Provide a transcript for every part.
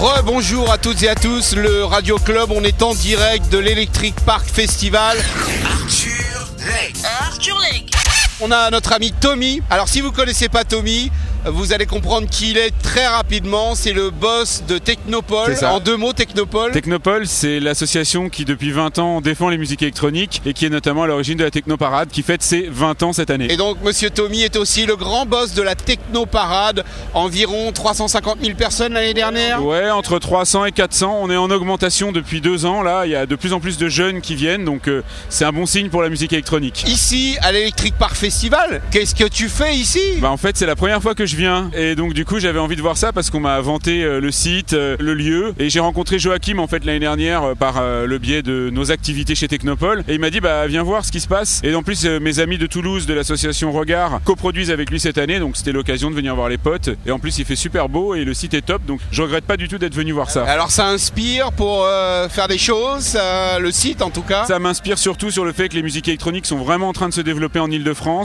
Rebonjour à toutes et à tous, le Radio Club, on est en direct de l'Electric Park Festival. On a notre ami Tommy. Alors si vous connaissez pas Tommy, vous allez comprendre qui il est très rapidement. C'est le boss de Technopole. En deux mots, Technopole. Technopole, c'est l'association qui depuis 20 ans défend les musiques électroniques et qui est notamment à l'origine de la Technoparade qui fête ses 20 ans cette année. et donc Monsieur Tommy est aussi le grand boss de la Technoparade. Environ 350 000 personnes l'année dernière. Ouais, entre 300 et 400, on est en augmentation depuis deux ans là, il y a de plus en plus de jeunes qui viennent donc euh, c'est un bon signe pour la musique électronique. Ici, à l'Electric Park Festival, qu'est-ce que tu fais ici Bah en fait c'est la première fois que je viens. Et donc du coup j'avais envie de voir ça parce qu'on m'a vanté euh, le site, euh, le lieu. Et j'ai rencontré Joachim en fait l'année dernière euh, par le biais de nos activités chez Technopole. Et il m'a dit bah viens voir ce qui se passe. Et en plus mes amis de Toulouse de l'association Regard coproduisent avec lui cette année. Donc c'était l'occasion de venir voir les potes. Et en plus il fait super beau et le site est top. Donc je regrette pas du tout d'être venu voir ça. Alors ça inspire pour euh, faire des choses, le site en tout cas? Ça m'inspire surtout sur le fait que les musiques électroniques sont vraiment en train de se développer en Ile-de-France,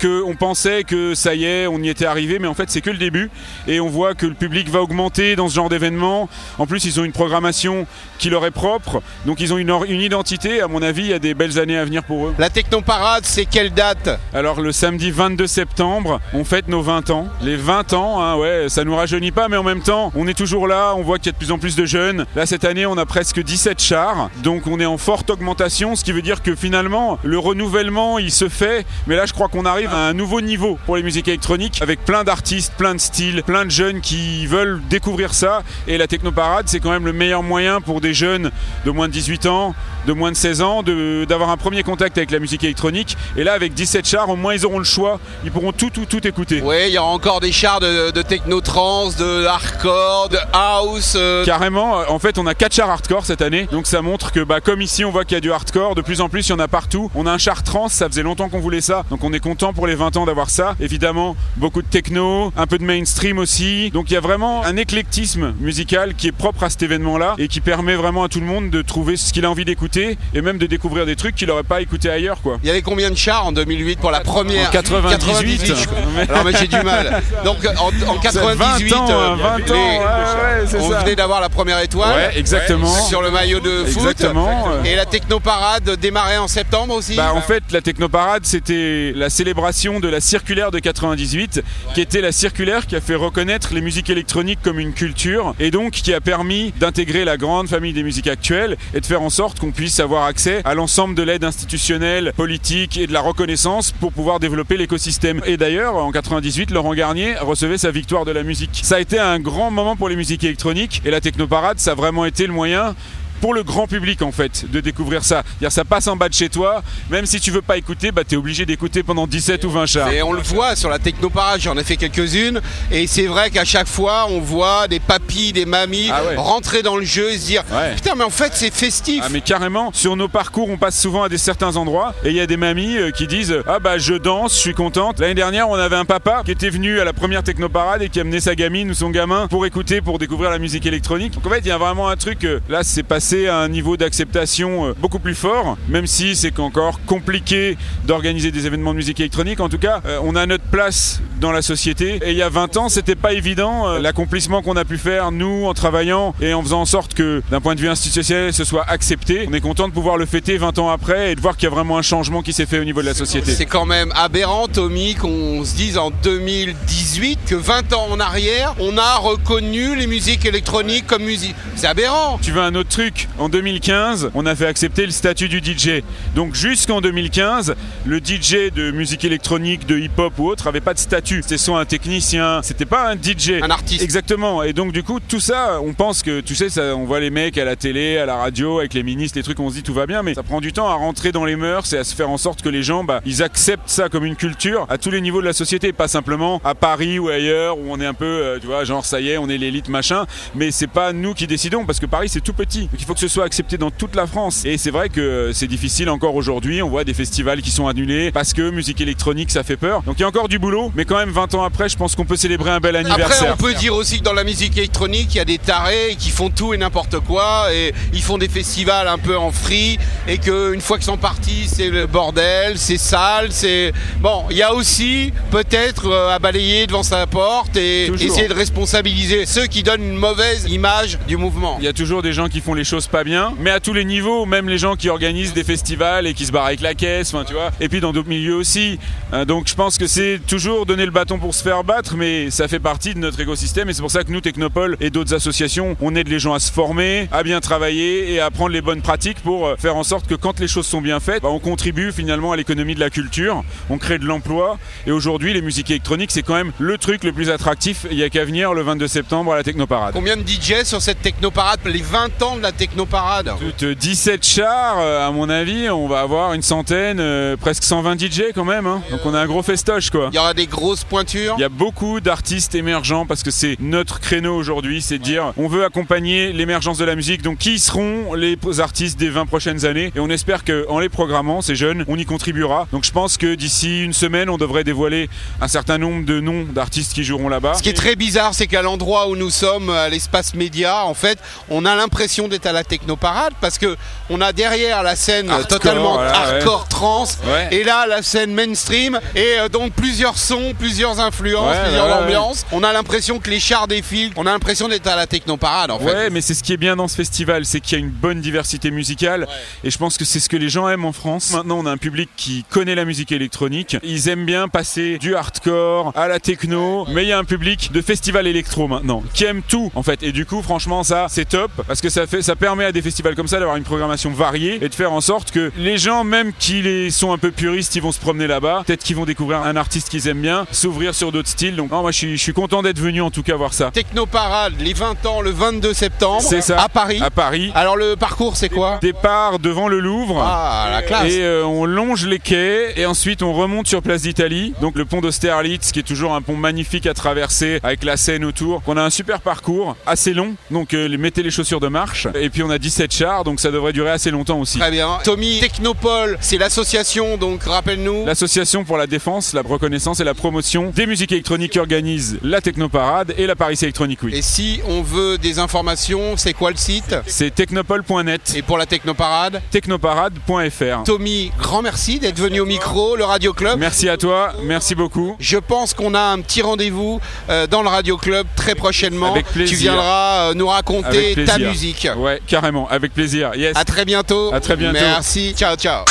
qu'on pensait que ça y est, on y était arrivé, mais en fait c'est que le début. Et on voit que le public va augmenter dans ce genre d'événements. En plus, ils ont une programmation qui leur est propre, donc ils ont une identité. À mon avis, il y a des belles années à venir pour eux. La Technoparade, c'est quelle date? Alors le samedi 22 septembre, on fête nos 20 ans. Les 20 ans, hein, ouais, ça nous rajeunit pas, mais en même temps, on est toujours là. On voit qu'il y a de plus en plus de jeunes. Là cette année, on a presque 17 chars, donc on est en forte augmentation, ce qui veut dire que finalement, le renouvellement, il se fait. Mais là, je crois qu'on arrive à un nouveau niveau pour les musiques électroniques, avec plein d'artistes, plein de styles, plein de jeunes qui veulent découvrir ça. Et la Technoparade, c'est quand même le meilleur moyen pour des jeunes de moins de 18 ans, de moins de 16 ans, d'avoir un premier contact avec la musique électronique. Et là, avec 17 chars, au moins ils auront le choix. Ils pourront tout, tout, tout écouter. Oui, il y aura encore des chars de, de techno-trance, de hardcore, de house. euh, Carrément, euh, en fait, on a 4 chars hardcore cette année, donc ça montre que, bah, comme ici, on voit qu'il y a du hardcore. De plus en plus, il y en a partout. On a un char trans, ça faisait longtemps qu'on voulait ça, donc on est content pour les 20 ans d'avoir ça. Évidemment, beaucoup de techno, un peu de mainstream aussi. Donc il y a vraiment un éclectisme musical qui est propre à cet événement-là et qui permet vraiment à tout le monde de trouver ce qu'il a envie d'écouter et même de découvrir des trucs qu'il n'aurait pas écouté ailleurs, quoi. Il y avait combien de chars en 2008 pour la première? En 98. je crois. Alors mais j'ai du mal. Donc en, en 98, 20 ans, euh, hein, 20 les- ans, ouais, ouais, c'est on ça. venait d'avoir la première étoile. Ouais, exactement. Sur le maillot de foot. Exactement. Et la technoparade démarrait en septembre aussi. Bah, en fait, la Technoparade, c'était la célébration de la circulaire de 98, qui était la circulaire qui a fait reconnaître les musiques électroniques comme une culture, et donc qui a permis d'intégrer la grande famille des musiques actuelles et de faire en sorte qu'on puisse avoir accès à l'ensemble de l'aide institutionnelle, politique et de la reconnaissance pour pouvoir développer l'écosystème. Et d'ailleurs, en 98, Laurent Garnier recevait sa victoire de la musique. Ça a été un grand moment pour les musiques électroniques, et la Technoparade, ça a vraiment été le moyen pour le grand public en fait de découvrir ça. C'est-à-dire, ça passe en bas de chez toi, même si tu veux pas écouter, bah t'es obligé d'écouter pendant 17 ou 20 chars. Et on le voit sur la technoparade, j'en ai fait quelques-unes. Et c'est vrai qu'à chaque fois, on voit des papis, des mamies Ah ouais. rentrer dans le jeu et se dire Ouais. Putain, mais en fait, c'est festif. Ah mais carrément, sur nos parcours on passe souvent à des certains endroits et il y a des mamies euh, qui disent ah bah je danse, je suis contente. L'année dernière on avait un papa qui était venu à la première technoparade et qui amenait sa gamine ou son gamin pour écouter, pour découvrir la musique électronique. Donc en fait il y a vraiment un truc, euh, là c'est passé à un niveau d'acceptation euh, beaucoup plus fort, même si c'est encore compliqué d'organiser des événements de musique électronique. En tout cas euh, on a notre place dans la société et il y a 20 ans c'était pas évident euh, l'accomplissement qu'on a pu faire nous en travaillant et en faisant en sorte que d'un point de vue institutionnel ce soit accepté. On est content de pouvoir le fêter 20 ans après et de voir qu'il y a vraiment un changement qui s'est fait au niveau de la société. C'est quand même aberrant, Tommy, qu'on se dise en 2018 que 20 ans en arrière, on a reconnu les musiques électroniques comme musique. C'est aberrant. Tu veux un autre truc? En 2015, on a fait accepter le statut du DJ. Donc jusqu'en 2015, le DJ de musique électronique, de hip-hop ou autre avait pas de statut. C'était soit un technicien, c'était pas un DJ. Un artiste. Exactement. Et donc du coup, tout ça, on pense que, tu sais, ça, on voit les mecs à la télé, à la radio, avec les ministres, les trucs, on se dit tout va bien, mais ça prend du temps à rentrer dans les mœurs et à se faire en sorte que les gens, bah, ils acceptent ça comme une culture à tous les niveaux de la société, pas simplement à Paris ou ailleurs où on est un peu, euh, tu vois, genre ça y est, on est l'élite machin, mais c'est pas nous qui décidons parce que Paris c'est tout petit. Donc il faut que ce soit accepté dans toute la France. Et c'est vrai que euh, c'est difficile encore aujourd'hui. On voit des festivals qui sont annulés parce que musique électronique ça fait peur. Donc il y a encore du boulot, mais quand quand même 20 ans après, je pense qu'on peut célébrer un bel Après, anniversaire. on peut dire aussi que dans la musique électronique, il y a des tarés qui font tout et n'importe quoi et ils font des festivals un peu en free et qu'une fois qu'ils sont partis, c'est le bordel, c'est sale, c'est bon. Il y a aussi peut-être euh, à balayer devant sa porte et Toujours. essayer de responsabiliser ceux qui donnent une mauvaise image du mouvement. Il y a toujours des gens qui font les choses pas bien, mais à tous les niveaux, même les gens qui organisent des festivals et qui se barrent avec la caisse, enfin tu vois. Et puis dans d'autres milieux aussi. Euh, donc je pense que c'est toujours donner le bâton pour se faire battre, mais ça fait partie de notre écosystème et c'est pour ça que nous, Technopole et d'autres associations, on aide les gens à se former, à bien travailler et à apprendre les bonnes pratiques pour euh, faire en sorte que quand les choses sont bien faites, bah, on contribue finalement à l'économie de la culture, on crée de l'emploi et aujourd'hui les musiques électroniques c'est quand même le truc le plus attractif. Il y a qu'à venir le 22 septembre à la Technoparade. Combien de DJ sur cette technoparade? Les 20 ans de la technoparade Toutes 17 chars, euh, à mon avis, on va avoir une centaine, euh, presque 120 DJ quand même. hein. Donc on a un gros festoche quoi. Il y aura des grosses pointures. Il y a beaucoup d'artistes émergents parce que c'est notre créneau aujourd'hui, c'est de dire on veut accompagner l'émergence de la musique. Donc qui seront les artistes des 20 prochaines années? Et on espère qu'en les programmant, ces jeunes, on y contribuera. Donc je pense que d'ici une semaine, on devrait dévoiler un certain nombre de noms d'artistes qui joueront là-bas. Ce qui est très bizarre, c'est qu'à l'endroit où nous sommes, à l'espace média, en fait, on a l'impression d'être à la technoparade parce que on a derrière la scène Hardcore, totalement voilà, hardcore trance Ouais. et là la scène mainstream et euh, donc plusieurs sons, plusieurs influences, Ouais, plusieurs ouais, ouais. ambiances. On a l'impression que les chars défilent, on a l'impression d'être à la technoparade en fait. Ouais, mais c'est ce qui est bien dans ce festival, c'est qu'il y a une bonne diversité musicale. Et je pense que c'est ce que les gens aiment en France. Maintenant, on a un public qui connaît la musique électronique. Ils aiment bien passer du hardcore à la techno. Mais il y a un public de festival électro maintenant qui aime tout, en fait. Et du coup, franchement, ça, c'est top parce que ça fait, ça permet à des festivals comme ça d'avoir une programmation variée et de faire en sorte que les gens, même qui les sont un peu puristes, ils vont se promener là-bas. Peut-être qu'ils vont découvrir un artiste qu'ils aiment bien, s'ouvrir sur d'autres styles. Donc, non, moi, je suis, je suis content d'être venu en tout cas voir ça. Technoparade, les 20 ans, le 22 septembre, C'est ça. à Paris. À Paris. Alors le parcours, c'est quoi? Départ devant le Louvre. Ah, la classe. Et euh, on longe les quais et ensuite on remonte sur Place d'Italie. Donc le pont d'Austerlitz qui est toujours un pont magnifique à traverser avec la Seine autour. On a un super parcours assez long. Donc euh, mettez les chaussures de marche. Et puis on a 17 chars donc ça devrait durer assez longtemps aussi. Très bien. Tommy, Technopole, c'est l'association, donc rappelle-nous. L'association pour la défense, la reconnaissance et la promotion des musiques électroniques qui organise la Technoparade et la Paris Electronic Week. Et si on veut des informations, c'est quoi le site? C'est technopole.net, Et pour la Technoparade? Technoparade.fr. Tommy, grand merci d'être venu au micro, le Radio Club. Merci à toi, merci beaucoup. Je pense qu'on a un petit rendez-vous euh, dans le Radio Club très prochainement. Avec plaisir. Tu viendras euh, nous raconter ta musique. Ouais, carrément, avec plaisir. Yes. À très bientôt. À très bientôt. Merci. Ciao, ciao.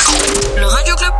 Le Radio Club